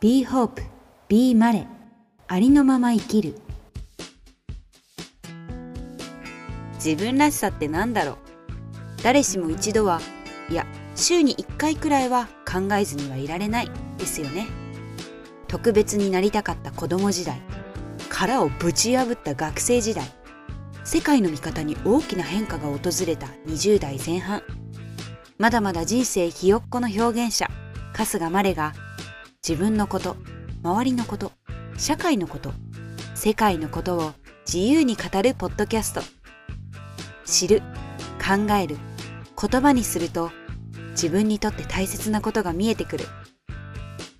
Be Hope, Be マレありのまま生きる。自分らしさってなんだろう？誰しも一度はいや週に1回くらいは考えずにはいられない。ですよね。特別になりたかった子供時代。殻をぶち破った学生時代。世界の見方に大きな変化が訪れた20代前半。まだまだ人生ひよっこの表現者春日まれが自分のこと周りのこと社会のこと世界のことを自由に語るポッドキャスト。知る考える言葉にすると自分にとって大切なことが見えてくる。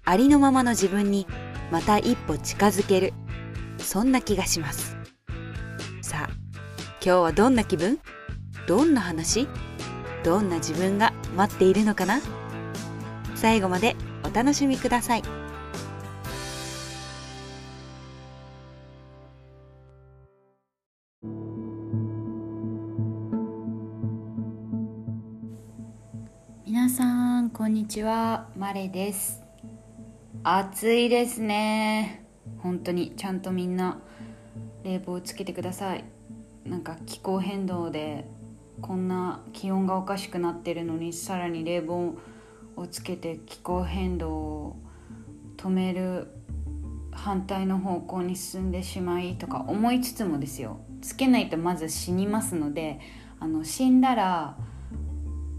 ありのままの自分にまた一歩近づける。そんな気がします。さあ今日はどんな気分？どんな話？どんな自分が待っているのかな？最後までお楽しみください。皆さんこんにちは。マレです。暑いですね。本当にちゃんとみんな冷房つけてください。なんか気候変動でこんな気温がおかしくなってるのにさらに冷房をつけて気候変動を止める反対の方向に進んでしまいとか思いつつもですよ。つけないとまず死にますのであの死んだら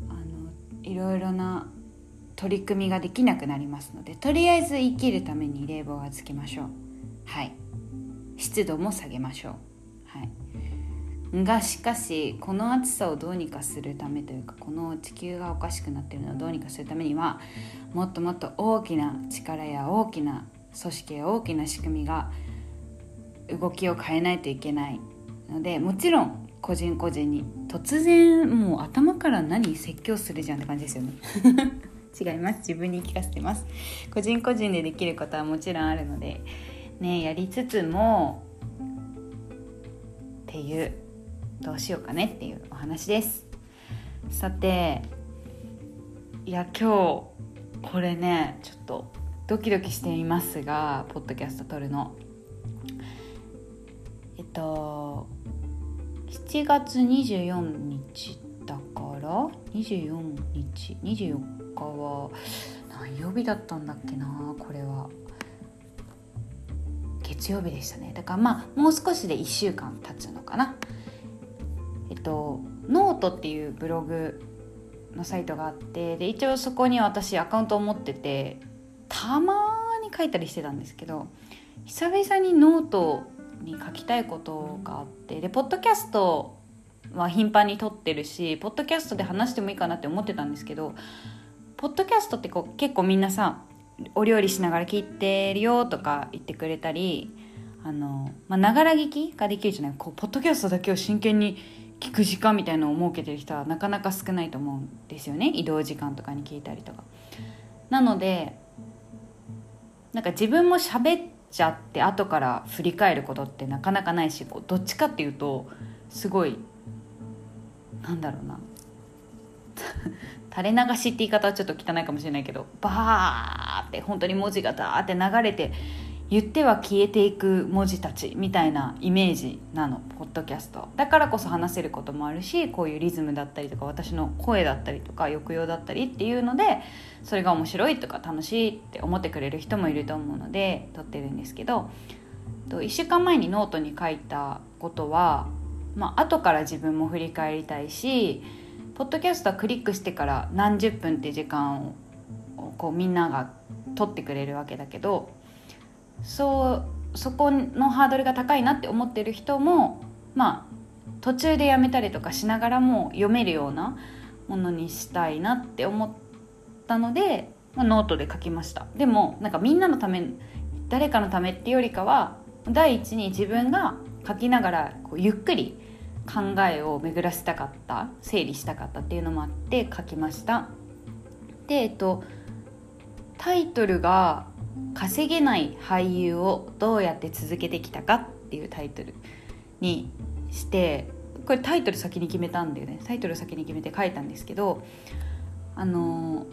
あのいろいろな取り組みができなくなりますのでとりあえず生きるために冷房はつけましょう。はい。湿度も下げましょう。はい。がしかしこの暑さをどうにかするためというかこの地球がおかしくなってるのをどうにかするためにはもっともっと大きな力や大きな組織や大きな仕組みが動きを変えないといけないのでもちろん個人個人に突然もう頭から何説教するじゃんって感じですよね。違います。自分に聞かせてます。個人個人でできることはもちろんあるのでねやりつつもっていうどうしようかねっていうお話です。さていや今日これねちょっとドキドキしていますがポッドキャスト撮るの。えっと7月24日だから24日24日は何曜日だったんだっけなこれは。月曜日でしたね。だからまあもう少しで1週間経つのかな。えっとノートっていうブログのサイトがあってで一応そこに私アカウントを持っててたまに書いたりしてたんですけど久々にノートに書きたいことがあってでポッドキャストは頻繁に撮ってるしポッドキャストで話してもいいかなって思ってたんですけどポッドキャストってこう結構みんなさお料理しながら聞いてるよとか言ってくれたりあのながら聞きができるじゃないこうポッドキャストだけを真剣に聞く時間みたいのを設けてる人はなかなか少ないと思うんですよね移動時間とかに聞いたりとか。なのでなんか自分も喋っちゃって後から振り返ることってなかなかないしこうどっちかっていうとすごいなんだろうな 垂れ流しって言い方はちょっと汚いかもしれないけどバーって本当に文字がダーって流れて言っては消えていく文字たちみたいなイメージなのポッドキャスト。だからこそ話せることもあるしこういうリズムだったりとか私の声だったりとか抑揚だったりっていうのでそれが面白いとか楽しいって思ってくれる人もいると思うので撮ってるんですけど1週間前にノートに書いたことは、まあ後から自分も振り返りたいしポッドキャストはクリックしてから何十分って時間をこうみんなが取ってくれるわけだけどそうそこのハードルが高いなって思ってる人もまあ途中でやめたりとかしながらも読めるようなものにしたいなって思ったので、まあ、ノートで書きました。でもなんかみんなのため誰かのためっていうよりかは第一に自分が書きながらこうゆっくり考えを巡らせたかった整理したかったっていうのもあって書きました。でえっとタイトルが稼げない俳優をどうやって続けてきたかっていうタイトルにしてこれタイトル先に決めたんだよねタイトル先に決めて書いたんですけどあの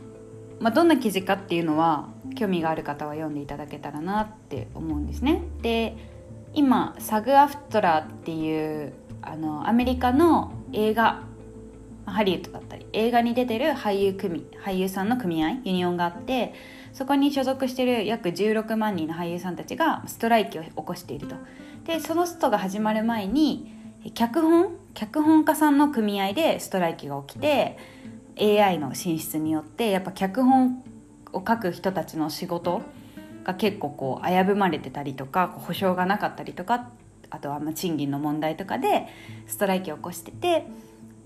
まあ、どんな記事かっていうのは興味がある方は読んでいただけたらなって思うんですね。で今サグ・アフトラっていうあのアメリカの映画ハリウッドだったり映画に出てる俳優組俳優さんの組合ユニオンがあってそこに所属してる約16万人の俳優さんたちがストライキを起こしていると。でそのストが始まる前に脚本脚本家さんの組合でストライキが起きて AI の進出によってやっぱ脚本を書く人たちの仕事が結構こう危ぶまれてたりとか保証がなかったりとかあとはま賃金の問題とかでストライキを起こしてて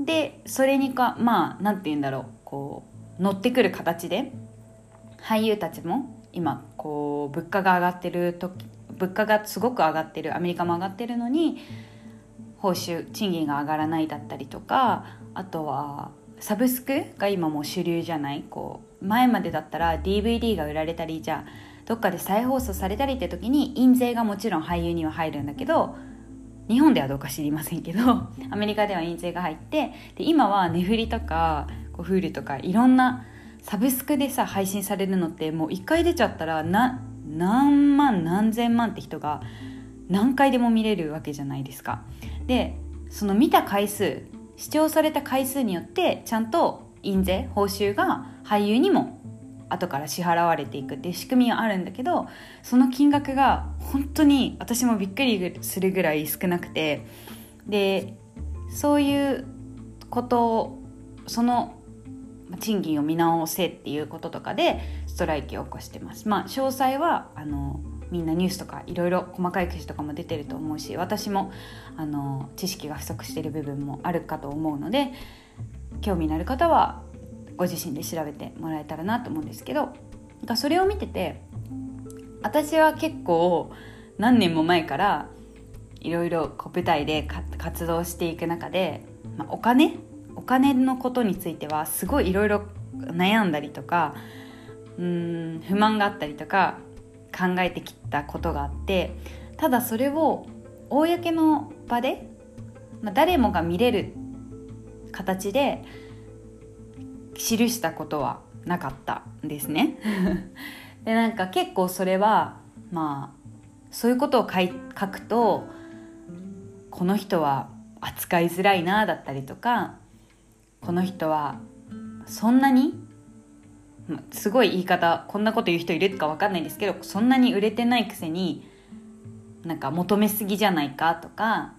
でそれにかまあ何て言うんだろうこう乗ってくる形で俳優たちも今こう物価が上がってる時物価がすごく上がってるアメリカも上がってるのに報酬賃金が上がらないだったりとかあとはサブスクが今もう主流じゃないこう前までだったら DVD が売られたりじゃあどっかで再放送されたりって時に印税がもちろん俳優には入るんだけど日本ではどうか知りませんけどアメリカでは印税が入ってで今はネフリとかこうフールとかいろんなサブスクでさ配信されるのってもう1回出ちゃったらな何万何千万って人が何回でも見れるわけじゃないですか。でその見た回数視聴された回数によってちゃんと印税報酬が俳優にも後から支払われていくっていう仕組みはあるんだけどその金額が本当に私もびっくりするぐらい少なくてでそういうことをその賃金を見直せっていうこととかでストライキを起こしてます。まあ、詳細はあのみんなニュースとかいろいろ細かい記事とかも出てると思うし私もあの知識が不足している部分もあるかと思うので興味のある方はご自身で調べてもらえたらなと思うんですけどなんそれを見てて私は結構何年も前からいろいろ舞台で活動していく中で、まあ、お金お金のことについてはすごいいろいろ悩んだりとかうん不満があったりとか考えてきたことがあってただそれを公の場で、まあ、誰もが見れる形で記したことはなかったんですね。でなんか結構それはまあそういうことを書い書くとこの人は扱いづらいなだったりとかこの人はそんなに？すごい言い方こんなこと言う人いるか分かんないんですけどそんなに売れてないくせになんか求めすぎじゃないかとか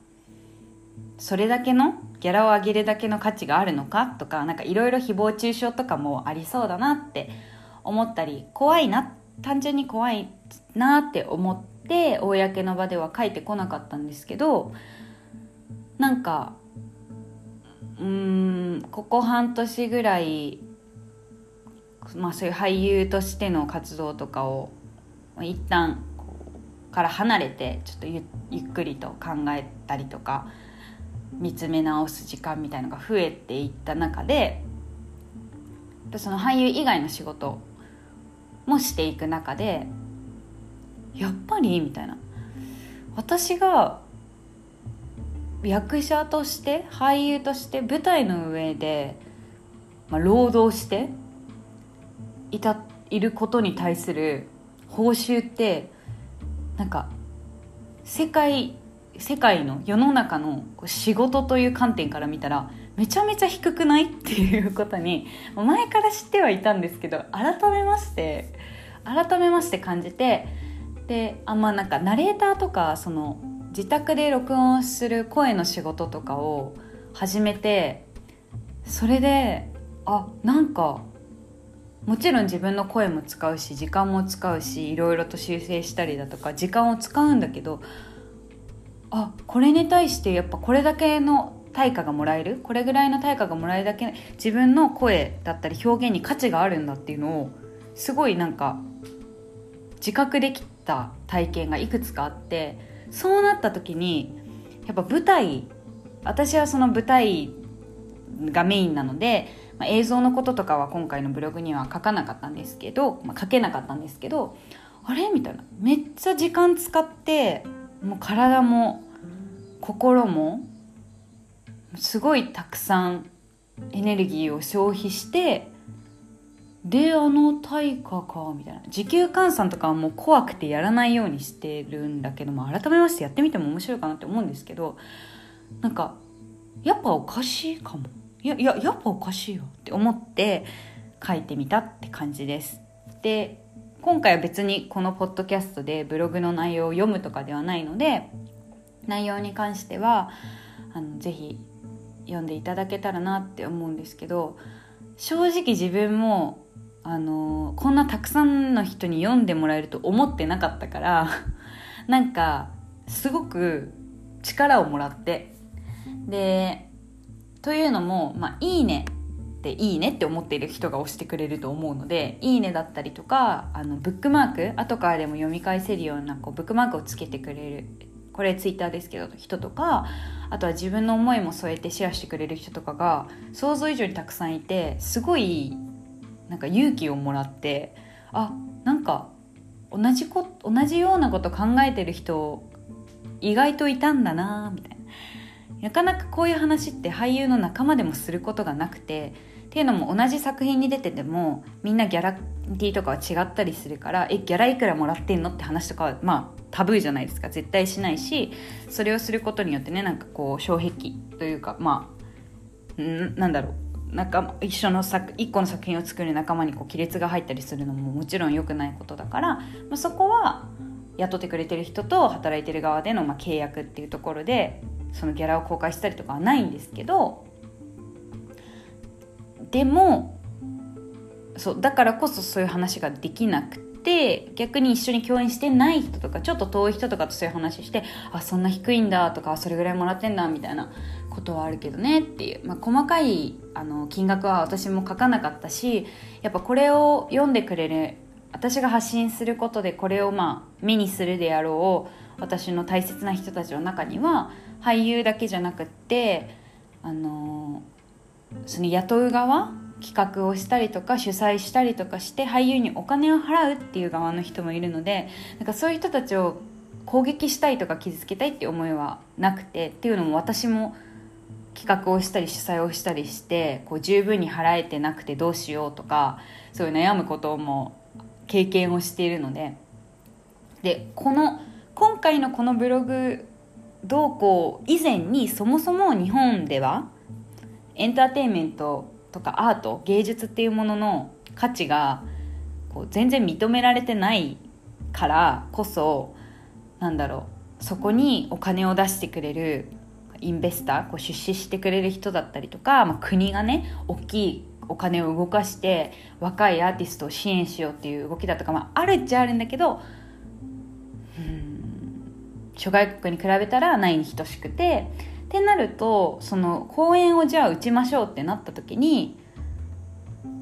それだけのギャラを上げるだけの価値があるのかとか何かいろいろ誹謗中傷とかもありそうだなって思ったり怖いな単純に怖いなって思って公の場では書いてこなかったんですけどなんかうーんここ半年ぐらいまあそういう俳優としての活動とかを一旦から離れてちょっとゆっくりと考えたりとか見つめ直す時間みたいのが増えていった中でその俳優以外の仕事もしていく中でやっぱりみたいな。私が役者として俳優として舞台の上で、まあ、労働していたいることに対する報酬ってなんか世界世界の世の中の仕事という観点から見たらめちゃめちゃ低くないっていうことに前から知ってはいたんですけど改めまして改めまして感じてであんまなんかナレーターとかその自宅で録音する声の仕事とかを始めてそれであなんかもちろん自分の声も使うし時間も使うしいろいろと修正したりだとか時間を使うんだけどあこれに対してやっぱこれだけの対価がもらえる？これぐらいの対価がもらえるだけ自分の声だったり表現に価値があるんだっていうのをすごいなんか自覚できた体験がいくつかあってそうなった時にやっぱ舞台私はその舞台がメインなので、まあ、映像のこととかは今回のブログには書かなかったんですけど、まあ、書けなかったんですけどあれ？みたいな。めっちゃ時間使ってもう体も心もすごいたくさんエネルギーを消費してであの対価かみたいな。時給換算とかはもう怖くてやらないようにしてるんだけども改めましてやってみても面白いかなって思うんですけどなんかやっぱおかしいかも。いやいややっぱおかしいよって思って書いてみたって感じです。で今回は別にこのポッドキャストでブログの内容を読むとかではないので内容に関してはあのぜひ読んでいただけたらなって思うんですけど正直自分もあのこんなたくさんの人に読んでもらえると思ってなかったから なんかすごく力をもらって。でというのも、まあ、いいねっていいねって思っている人が押してくれると思うのでいいねだったりとかあのブックマーク後からでも読み返せるようなこうブックマークをつけてくれるこれツイッターですけど人とかあとは自分の思いも添えてシェアしてくれる人とかが想像以上にたくさんいてすごいなんか勇気をもらってあなんか同じこ同じようなこと考えてる人意外といたんだなみたいな。なかなかこういう話って俳優の仲間でもすることがなくてっていうのも同じ作品に出ててもみんなギャラティーとかは違ったりするからえギャラいくらもらってんのって話とかはまあタブーじゃないですか。絶対しないしそれをすることによってねなんかこう障壁というかまあんなんだろう。なんか一緒の作一個の作品を作る仲間にこう亀裂が入ったりするのももちろん良くないことだから、まあ、そこは雇ってくれてる人と働いてる側でのまあ契約っていうところでそのギャラを公開したりとかはないんですけどでもそうだからこそそういう話ができなくて逆に一緒に共演してない人とかちょっと遠い人とかとそういう話してあそんな低いんだとかそれぐらいもらってんだみたいなことはあるけどねっていう、まあ、細かいあの金額は私も書かなかったしやっぱこれを読んでくれる私が発信することでこれをまあ目にするであろう私の大切な人たちの中には俳優だけじゃなくってあのその雇う側企画をしたりとか主催したりとかして俳優にお金を払うっていう側の人もいるのでなんかそういう人たちを攻撃したいとか傷つけたいっていう思いはなくてっていうのも私も企画をしたり主催をしたりしてこう十分に払えてなくてどうしようとかそういう悩むことも経験をしているので。でこの今回のこのブログどうこう以前にそもそも日本ではエンターテインメントとかアート芸術っていうものの価値がこう全然認められてないからこそなんだろうそこにお金を出してくれるインベスターこう出資してくれる人だったりとか、まあ、国がね大きいお金を動かして若いアーティストを支援しようっていう動きだとか、まあ、あるっちゃあるんだけど諸外国に比べたらないに等しくてってなるとその公演をじゃあ打ちましょうってなった時に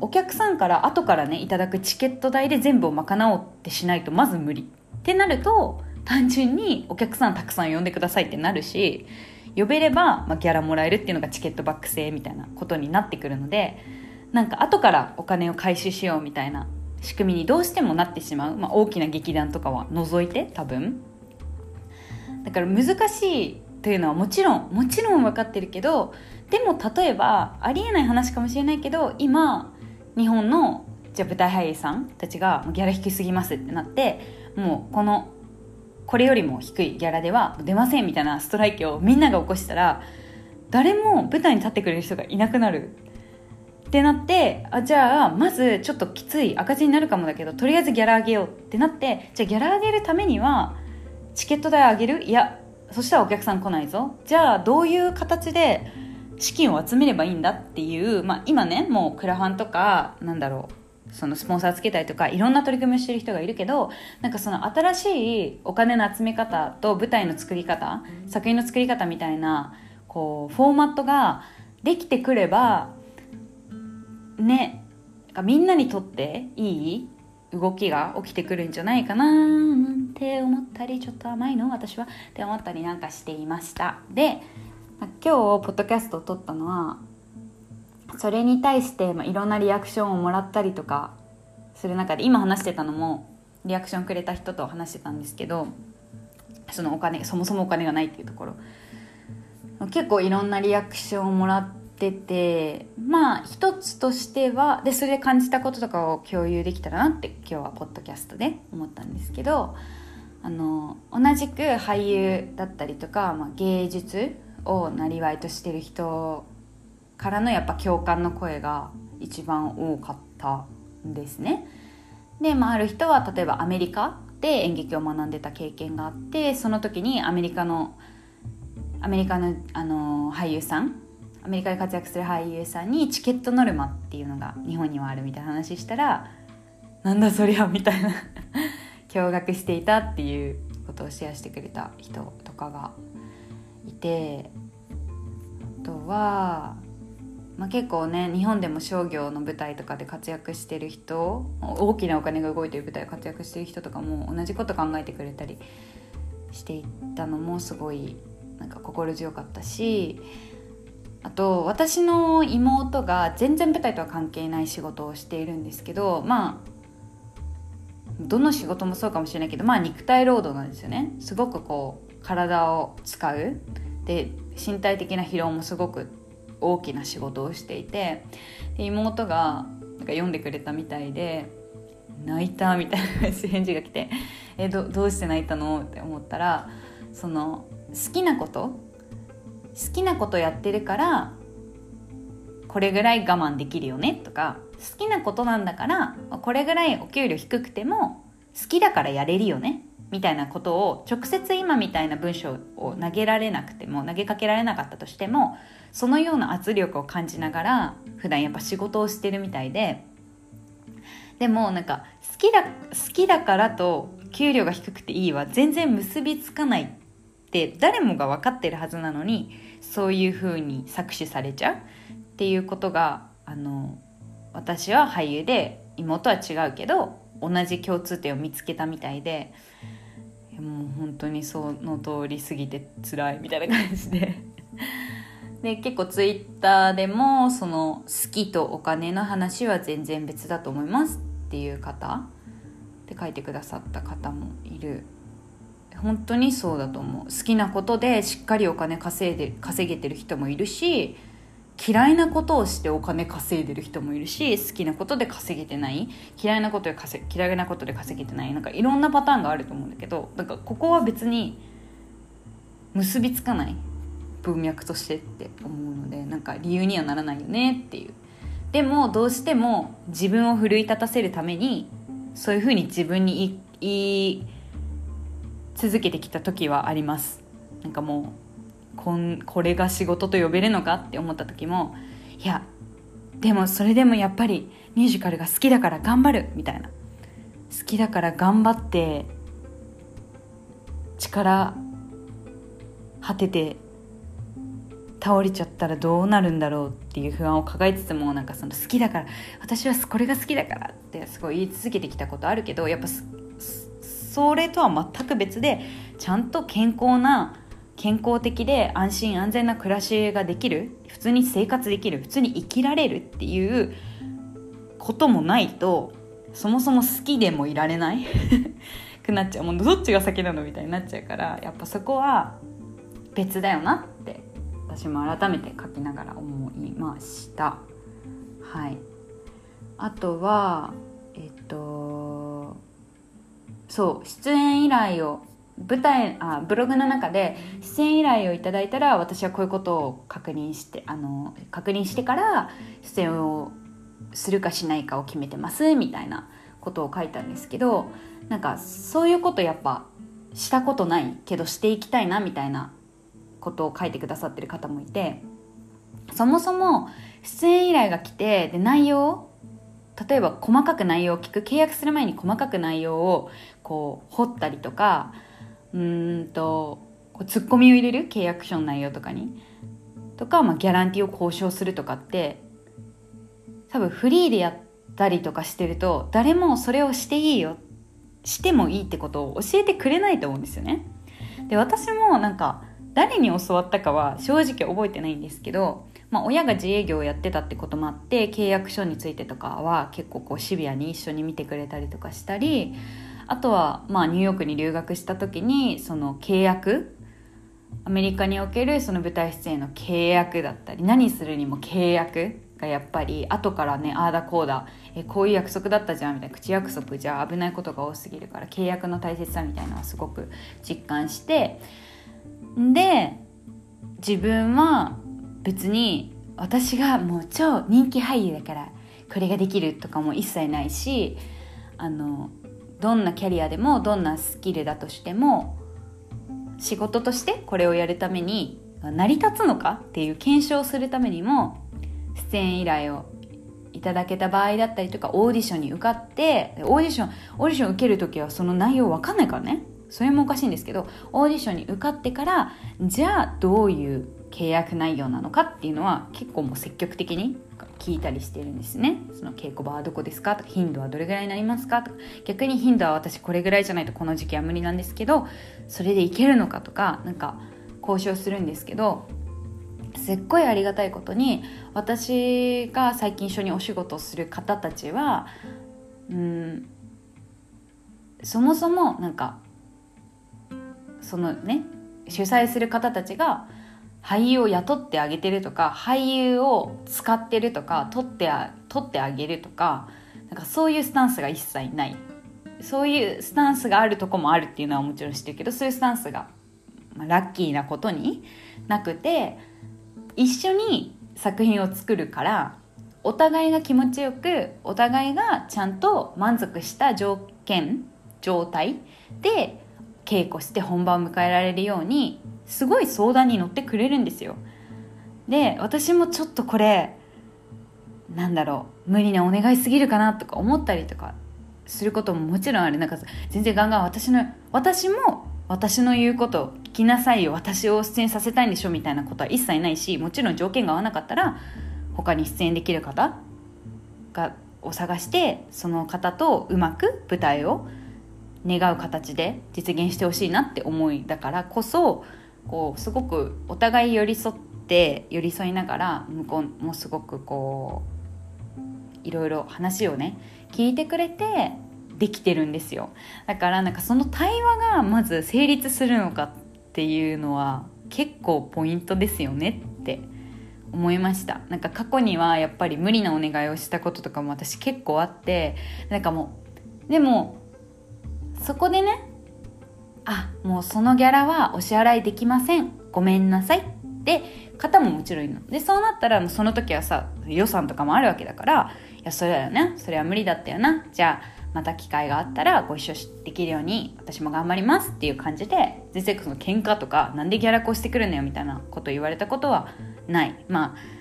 お客さんから後からねいただくチケット代で全部を賄おうってしないとまず無理。ってなると単純にお客さんたくさん呼んでくださいってなるし呼べれば、まあ、ギャラもらえるっていうのがチケットバック制みたいなことになってくるのでなんか後からお金を回収しようみたいな仕組みにどうしてもなってしまう、まあ、大きな劇団とかは除いて多分。だから難しいというのはもちろんもちろん分かってるけどでも例えばありえない話かもしれないけど今日本のじゃあ舞台俳優さんたちがギャラ引きすぎますってなってもうこのこれよりも低いギャラでは出ませんみたいなストライキをみんなが起こしたら誰も舞台に立ってくれる人がいなくなる。ってなってあじゃあまずちょっときつい赤字になるかもだけどとりあえずギャラ上げようってなってじゃあギャラ上げるためにはチケット代上げる？いやそしたらお客さん来ないぞ。じゃあどういう形で資金を集めればいいんだっていう、まあ、今ねもうクラファンとかなんだろうそのスポンサーつけたりとかいろんな取り組みをしてる人がいるけどなんかその新しいお金の集め方と舞台の作り方作品の作り方みたいなこうフォーマットができてくればねみんなにとっていい動きが起きてくるんじゃないかなって思ったりちょっと甘いの私はって思ったりなんかしていました。で、今日ポッドキャストを撮ったのはそれに対して、まあ、いろんなリアクションをもらったりとかする中で今話してたのもリアクションくれた人と話してたんですけどそのお金そもそもお金がないっていうところ。結構いろんなリアクションをもらっててまあ一つとしてはでそれで感じたこととかを共有できたらなって今日はポッドキャストで思ったんですけどあの同じく俳優だったりとか、まあ、芸術をなりわいとしてる人からのやっぱ共感の声が一番多かったんですね。で、まあ、ある人は例えばアメリカで演劇を学んでた経験があってその時にアメリカのアメリカのあの俳優さんアメリカで活躍する俳優さんにチケットノルマっていうのが日本にはあるみたいな話したらなんだそりゃみたいな 驚愕していたっていうことをシェアしてくれた人とかがいてあとは、まあ、結構ね日本でも商業の舞台とかで活躍してる人大きなお金が動いてる舞台で活躍してる人とかも同じこと考えてくれたりしていったのもすごいなんか心強かったしあと私の妹が全然舞台とは関係ない仕事をしているんですけどまあどの仕事もそうかもしれないけどまあ肉体労働なんですよね。すごくこう体を使う。で身体的な疲労もすごく大きな仕事をしていて妹がなんか読んでくれたみたいで泣いたみたいな返事が来て「えどどうして泣いたの?」って思ったらその好きなこと好きなことやってるからこれぐらい我慢できるよね？とか好きなことなんだからこれぐらいお給料低くても好きだからやれるよね？みたいなことを直接今みたいな文章を投げられなくても投げかけられなかったとしてもそのような圧力を感じながら普段やっぱ仕事をしてるみたいででもなんか好きだ好きだからと給料が低くていいは全然結びつかないって誰もが分かってるはずなのにそういうふうに搾取されちゃうっていうことがあの私は俳優で妹は違うけど同じ共通点を見つけたみたいでもう本当にその通り過ぎて辛いみたいな感じで。で結構ツイッターでもその好きとお金の話は全然別だと思いますっていう方って書いてくださった方もいる。本当にそうだと思う。好きなことでしっかりお金稼いで稼げてる人もいるし嫌いなことをしてお金稼いでる人もいるし好きなことで稼げてない。嫌いなことで稼嫌いなことで稼げてない。なんかいろんなパターンがあると思うんだけどなんかここは別に結びつかない。文脈としてって思うのでなんか理由にはならないよねっていう。でもどうしても自分を奮い立たせるためにそういうふうに自分に言い続けてきた時はあります。なんかもうこんこれが仕事と呼べるのかって思った時もいやでもそれでもやっぱりミュージカルが好きだから頑張るみたいな。好きだから頑張って力果てて倒れちゃったらどうなるんだろうっていう不安を抱えつつもなんかその好きだから私はこれが好きだからってすごい言い続けてきたことあるけどやっぱそれとは全く別でちゃんと健康な健康的で安心安全な暮らしができる普通に生活できる普通に生きられるっていうこともないとそもそも好きでもいられない くなっちゃう。もうどっちが先なのみたいになっちゃうからやっぱそこは別だよなって私も改めて書きながら思いました。はい。あとはえっとそう出演依頼を舞台あブログの中で出演依頼をいただいたら私はこういうことを確認してあの確認してから出演をするかしないかを決めてますみたいなことを書いたんですけどなんかそういうことやっぱしたことないけどしていきたいなみたいなことを書いてくださってる方もいてそもそも出演依頼が来てで内容例えば細かく内容を聞く契約する前に細かく内容をこう掘ったりとかうんとこうツッコミを入れる契約書の内容とかにとか、まあ、ギャランティーを交渉するとかって多分フリーでやったりとかしてると誰もそれをしていいよしてもいいってことを教えてくれないと思うんですよね。で私もなんか誰に教わったかは正直覚えてないんですけどまあ、親が自営業をやってたってこともあって契約書についてとかは結構こうシビアに一緒に見てくれたりとかしたりあとはまあニューヨークに留学した時にその契約アメリカにおけるその舞台出演の契約だったり何するにも契約がやっぱり後からねああだこうだえこういう約束だったじゃんみたいな口約束じゃ危ないことが多すぎるから契約の大切さみたいなのはすごく実感してで自分は別に私がもう超人気俳優だからこれができるとかも一切ないしあのどんなキャリアでもどんなスキルだとしても仕事としてこれをやるために成り立つのかっていう検証するためにも出演依頼をいただけた場合だったりとかオーディションに受かってオーディションオーディション受ける時はその内容分かんないからね。それもおかしいんですけどオーディションに受かってからじゃあどういう契約内容なのかっていうのは結構もう積極的に聞いたりしてるんですね。その稽古場はどこですか？とか頻度はどれぐらいになりますか？とか逆に頻度は私これぐらいじゃないとこの時期は無理なんですけどそれでいけるのかとかなんか交渉するんですけどすっごいありがたいことに私が最近一緒にお仕事をする方たちはうんそもそもなんかそのね主催する方たちが俳優を雇ってあげてるとか俳優を使ってるとか取ってあ取ってあげるとかなんかそういうスタンスが一切ない。そういうスタンスがあるとこもあるっていうのはもちろん知ってるけどそういうスタンスが、まあ、ラッキーなことになくて一緒に作品を作るからお互いが気持ちよくお互いがちゃんと満足した条件状態で稽古して本番を迎えられるようにすごい相談に乗ってくれるんですよ。で私もちょっとこれなんだろう無理なお願いすぎるかなとか思ったりとかすることももちろんある。なんか全然ガンガン私の私も私の言うことを聞きなさいよ。私を出演させたいんでしょみたいなことは一切ないしもちろん条件が合わなかったら他に出演できる方がを探してその方とうまく舞台を願う形で実現してほしいなって思いだからこそこうすごくお互い寄り添って寄り添いながら向こうもすごくこういろいろ話をね聞いてくれてできてるんですよ。だからなんかその対話がまず成立するのかっていうのは結構ポイントですよねって思いました。なんか過去にはやっぱり無理なお願いをしたこととかも私結構あってなんかもうでもそこでねあもうそのギャラはお支払いできません。ごめんなさいって方ももちろんいるの。でそうなったらもうその時はさ予算とかもあるわけだからいやそれだよねそれは無理だったよな。じゃあまた機会があったらご一緒できるように私も頑張りますっていう感じで全然その喧嘩とかなんでギャラ越してくるんだよみたいなこと言われたことはない。まあ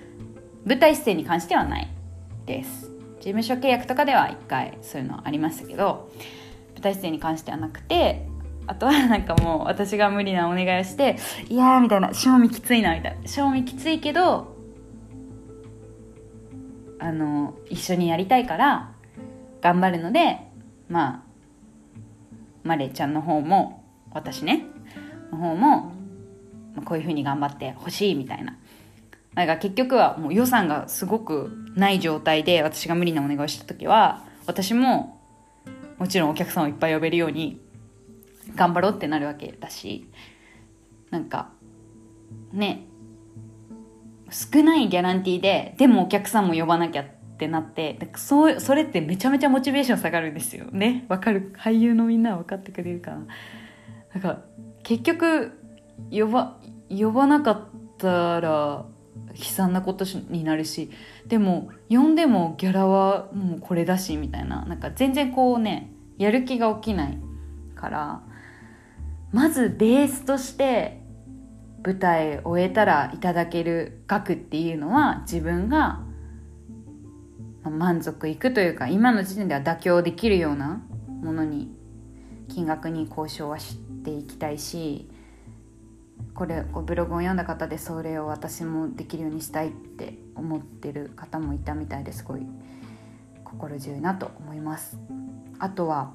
舞台出演に関してはないです。事務所契約とかでは一回そういうのありましたけど舞台出演に関してはなくてあとはなんかもう私が無理なお願いをしていやーみたいな賞味きついなみたいな。賞味きついけどあの一緒にやりたいから頑張るのでまあマレーちゃんの方も私ねの方もこういうふうに頑張ってほしいみたいな。なんか結局はもう予算がすごくない状態で私が無理なお願いをした時は私ももちろんお客さんをいっぱい呼べるように頑張ろうってなるわけだしなんかね少ないギャランティーででもお客さんも呼ばなきゃってなってそうそれってめちゃめちゃモチベーション下がるんですよ。ねわかる？俳優のみんなは分かってくれるかななんか結局呼ば呼ばなかったら悲惨なことになるしでも呼んでもギャラはもうこれだしみたいななんか全然こうねやる気が起きないからまずベースとして舞台を終えたらいただける額っていうのは自分が満足いくというか今の時点では妥協できるようなものに金額に交渉はしていきたいしこれこうブログを読んだ方でそれを私もできるようにしたいって思ってる方もいたみたいです。ごい心強いなと思います。あとは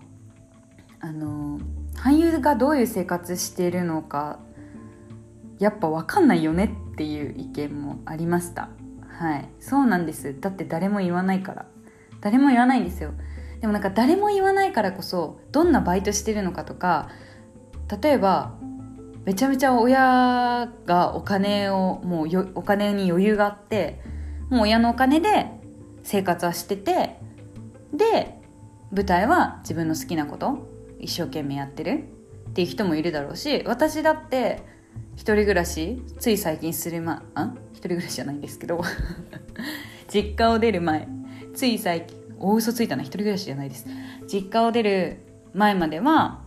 あの俳優がどういう生活しているのかやっぱ分かんないよねっていう意見もありました。はい。そうなんです。だって誰も言わないから。誰も言わないんですよ。でもなんか誰も言わないからこそどんなバイトしてるのかとか例えばめちゃめちゃ親がお金をもうよお金に余裕があってもう親のお金で生活はしててで舞台は自分の好きなこと一生懸命やってるっていう人もいるだろうし私だって一人暮らしつい最近するまあ一人暮らしじゃないんですけど 実家を出る前つい最近大嘘ついたな一人暮らしじゃないです。実家を出る前までは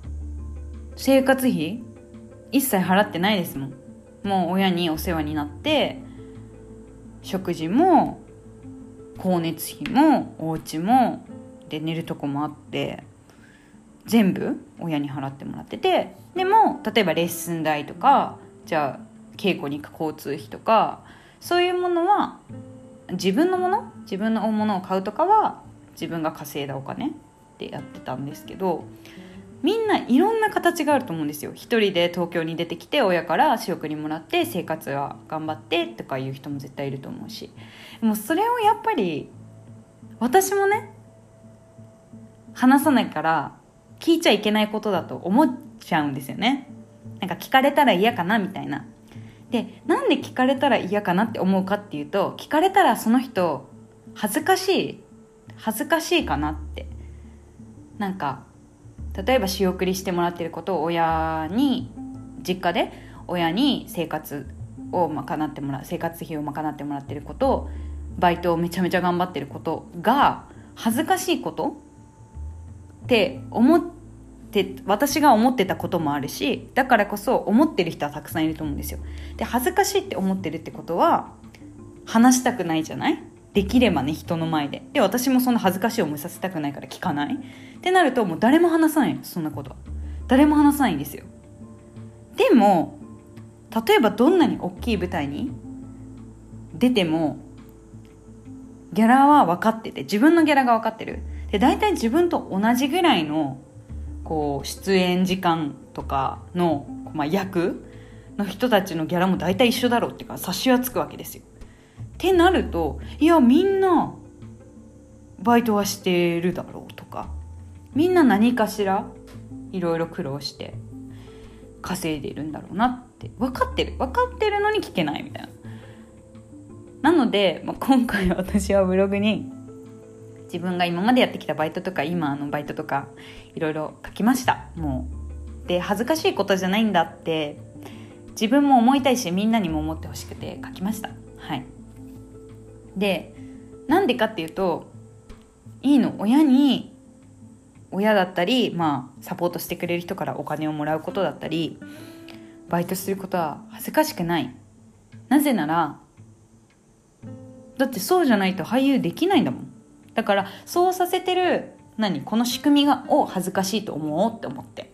生活費一切払ってないですもん。もう親にお世話になって食事も光熱費もお家もで寝るとこもあって全部親に払ってもらっててでも例えばレッスン代とかじゃあ稽古に行く交通費とかそういうものは自分のもの自分のものを買うとかは自分が稼いだお金でやってたんですけどみんないろんな形があると思うんですよ。一人で東京に出てきて親から仕送りもらって生活は頑張ってとかいう人も絶対いると思うし。もうそれをやっぱり私もね話さないから聞いちゃいけないことだと思っちゃうんですよね。なんか聞かれたら嫌かなみたいな。でなんで聞かれたら嫌かなって思うかっていうと聞かれたらその人恥ずかしい恥ずかしいかなって。なんか例えば仕送りしてもらってることを親に実家で親に生活を賄ってもらう生活費を賄ってもらってることバイトをめちゃめちゃ頑張ってることが恥ずかしいことって思って私が思ってたこともあるしだからこそ思ってる人はたくさんいると思うんですよ。で恥ずかしいって思ってるってことは話したくないじゃない？できればね人の前で。で私もそんな恥ずかしい思いさせたくないから聞かない。ってなるともう誰も話さないそんなこと。誰も話さないんですよ。でも例えばどんなに大きい舞台に出てもギャラは分かってて自分のギャラが分かってる。で大体自分と同じぐらいのこう出演時間とかの、まあ、役の人たちのギャラも大体一緒だろうっていうか察しはつくわけですよ。ってなるといやみんなバイトはしてるだろうとかみんな何かしらいろいろ苦労して稼いでるんだろうなって分かってる分かってるのに聞けないみたいな。なので、まあ、今回私はブログに自分が今までやってきたバイトとか今のバイトとかいろいろ書きました。もうで恥ずかしいことじゃないんだって自分も思いたいしみんなにも思ってほしくて書きました。はい。でなんでかっていうといいの親に親だったり、まあ、サポートしてくれる人からお金をもらうことだったりバイトすることは恥ずかしくない。なぜならだってそうじゃないと俳優できないんだもん。だからそうさせてる何この仕組みがを恥ずかしいと思うって思って。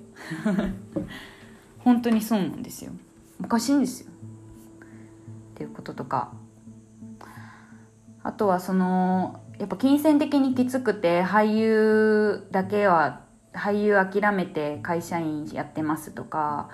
本当にそうなんですよ。おかしいんですよ。っていうこととか。あとはそのやっぱ金銭的にきつくて俳優だけは俳優諦めて会社員やってますとか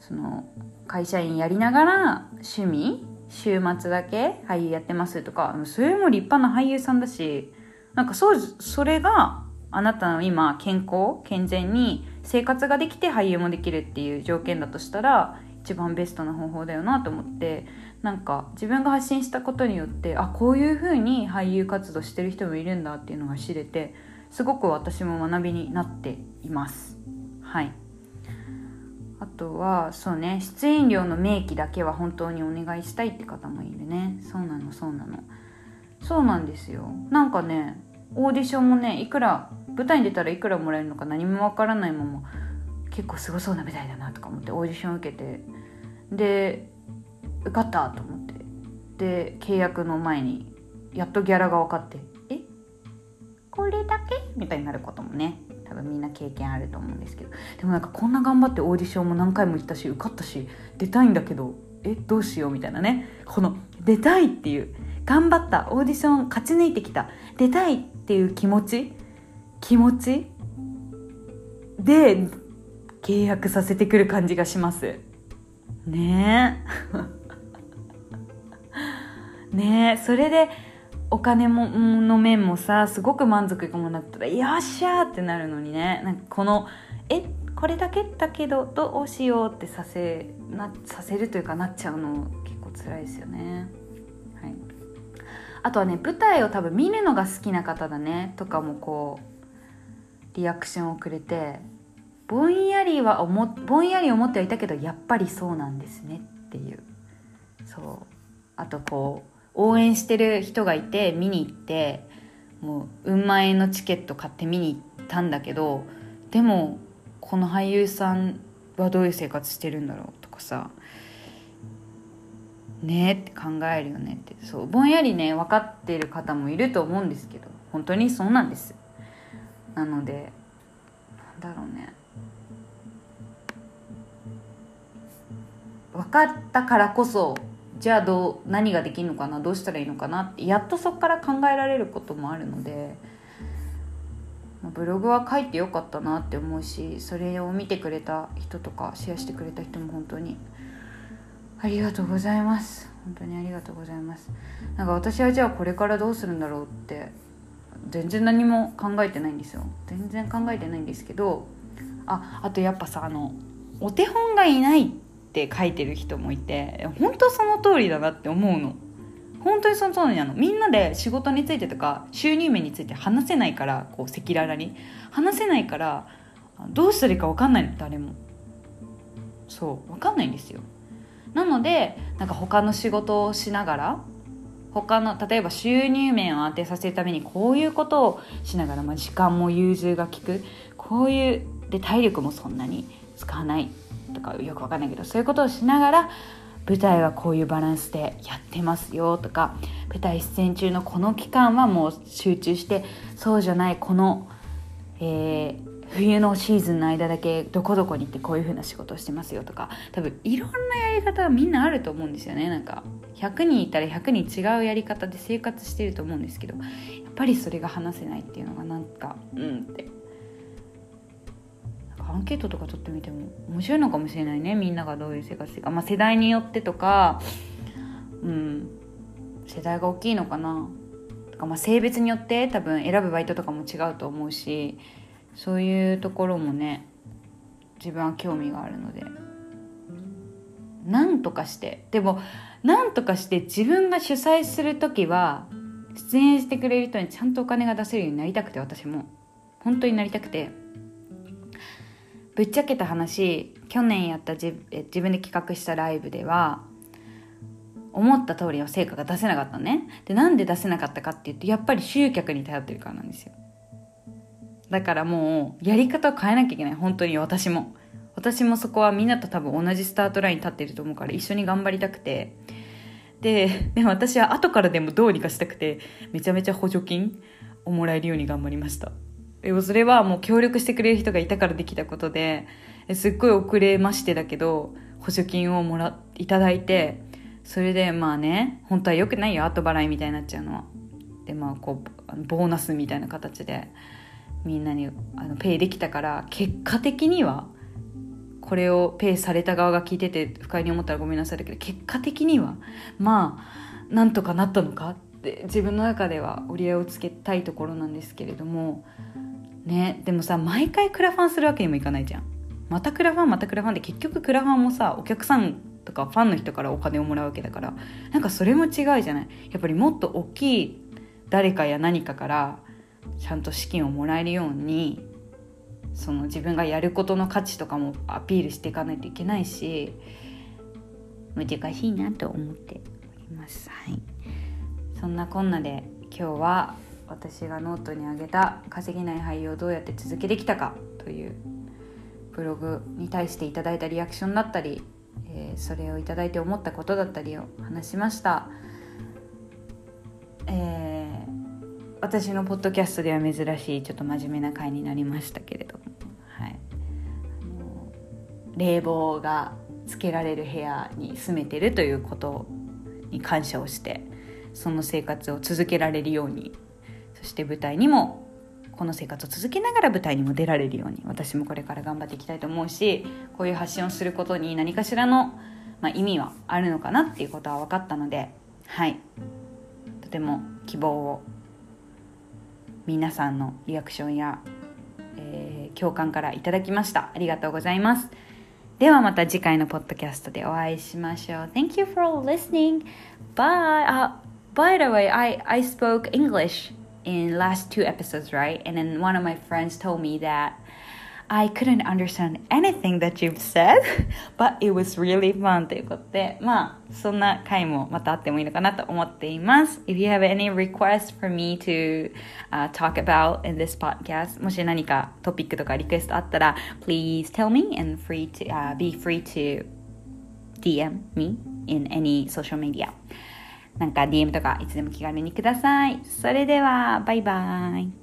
その会社員やりながら趣味週末だけ俳優やってますとかそれも立派な俳優さんだしなんかそうそれがあなたの今健康健全に生活ができて俳優もできるっていう条件だとしたら一番ベストな方法だよなと思ってなんか自分が発信したことによってあこういう風に俳優活動してる人もいるんだっていうのが知れてすごく私も学びになっています。はい。あとはそうね出演料の明記だけは本当にお願いしたいって方もいるね。そうなのそうなの。そうなんですよ。なんかねオーディションもねいくら舞台に出たらいくらもらえるのか何もわからないまま結構すごそうな舞台だなとか思ってオーディション受けて。で受かったと思って。で契約の前にやっとギャラが分かって。え？これだけ？みたいになることもね多分みんな経験あると思うんですけど。でもなんかこんな頑張ってオーディションも何回も行ったし受かったし出たいんだけどえ？どうしようみたいなね。この出たいっていう頑張ったオーディション勝ち抜いてきた出たいっていう気持ち気持ちで契約させてくる感じがします。ね。えね。それでお金もの面もさすごく満足いくものだったらよっしゃってなるのにね。なんかこのえこれだけだけどどうしようってさせなさせるというかなっちゃうの結構辛いですよね。はい、あとはね舞台を多分見るのが好きな方だね。とかもこうリアクションをくれてぼんやりは思ぼんやり思ってはいたけどやっぱりそうなんですねっていう。そう。あとこう応援してる人がいて見に行ってもううん万円のチケット買って見に行ったんだけどでもこの俳優さんはどういう生活してるんだろうとかさねえって考えるよねって。そうぼんやりね分かってる方もいると思うんですけど本当にそうなんです。なのでなんだろうね。分かったからこそじゃあどう何ができるのかなどうしたらいいのかなってやっとそこから考えられることもあるのでブログは書いてよかったなって思うしそれを見てくれた人とかシェアしてくれた人も本当にありがとうございます。本当にありがとうございます。なんか私はじゃあこれからどうするんだろうって全然何も考えてないんですよ。全然考えてないんですけどああとやっぱさあのお手本がいないってって書いてる人もいて本当その通りだなって思うの。本当にその通りなの。みんなで仕事についてとか収入面について話せないからこう赤裸々に。話せないからどうしたらいいか分かんないの誰も。そう分かんないんですよ。なのでなんか他の仕事をしながら他の例えば収入面を安定させるためにこういうことをしながら、まあ、時間も融通が利く。こういうで体力もそんなに使わない。とかよくわかんないけどそういうことをしながら舞台はこういうバランスでやってますよとか舞台出演中のこの期間はもう集中してそうじゃないこの、えー、冬のシーズンの間だけどこどこに行ってこういう風な仕事をしてますよとか多分いろんなやり方はみんなあると思うんですよね。なんか100人いたら100人違うやり方で生活してると思うんですけどやっぱりそれが話せないっていうのがなんかうんって。アンケートとか取ってみても面白いのかもしれないね。みんながどういう生活してるか、まあ、世代によってとか、うん、世代が大きいのかな。とか、まあ、性別によって多分選ぶバイトとかも違うと思うしそういうところもね自分は興味があるので。なんとかして。でもなんとかして自分が主催する時は出演してくれる人にちゃんとお金が出せるようになりたくて私も。本当になりたくて。ぶっちゃけた話去年やった自自分で企画したライブでは思った通りの成果が出せなかったね。でなんで出せなかったかっていうとやっぱり集客に頼ってるからなんですよ。だからもうやり方を変えなきゃいけない。本当に私も。私もそこはみんなと多分同じスタートラインに立ってると思うから一緒に頑張りたくて。ででも私は後からでもどうにかしたくてめちゃめちゃ補助金をもらえるように頑張りました。でもそれはもう協力してくれる人がいたからできたことですっごい遅れましてだけど補助金をもらいただいてそれでまあね本当は良くないよ後払いみたいになっちゃうのは。でまあこうボーナスみたいな形でみんなにあのペイできたから結果的にはこれをペイされた側が聞いてて不快に思ったらごめんなさいだけど結果的にはまあなんとかなったのかって自分の中では折り合いをつけたいところなんですけれどもねでもさ毎回クラファンするわけにもいかないじゃん。またクラファンまたクラファンで結局クラファンもさお客さんとかファンの人からお金をもらうわけだからなんかそれも違うじゃない。やっぱりもっと大きい誰かや何かからちゃんと資金をもらえるようにその自分がやることの価値とかもアピールしていかないといけないし難しいなと思っております。はい、そんなこんなで今日は私がノートにあげた稼げない俳優をどうやって続けてきたかというブログに対していただいたリアクションだったり、えー、それをいただいて思ったことだったりを話しました、えー、私のポッドキャストでは珍しいちょっと真面目な回になりましたけれども、はい、冷房がつけられる部屋に住めてるということに感謝をしてその生活を続けられるようにそして舞台にもこの生活を続けながら舞台にも出られるように私もこれから頑張っていきたいと思うしこういう発信をすることに何かしらの、まあ、意味はあるのかなっていうことは分かったのではい。とても希望を皆さんのリアクションやえー、共感からいただきました。ありがとうございます。ではまた次回のポッドキャストでお会いしましょう。Thank you for listening. Bye、uh, By the way I, I spoke English. in last two episodes right and then one of my friends told me that I couldn't understand anything that you've said, but it was really fun ということで、まあ、そんな回もまたあってもいいのかなと思っています。If you have any requests for me to、uh, talk about in this podcast, もし何かトピックとかリクエストあったら、please tell me and free to,、uh, be free to DM me in any social media. なんか DM とかいつでも気軽にください。それでは、バイバーイ。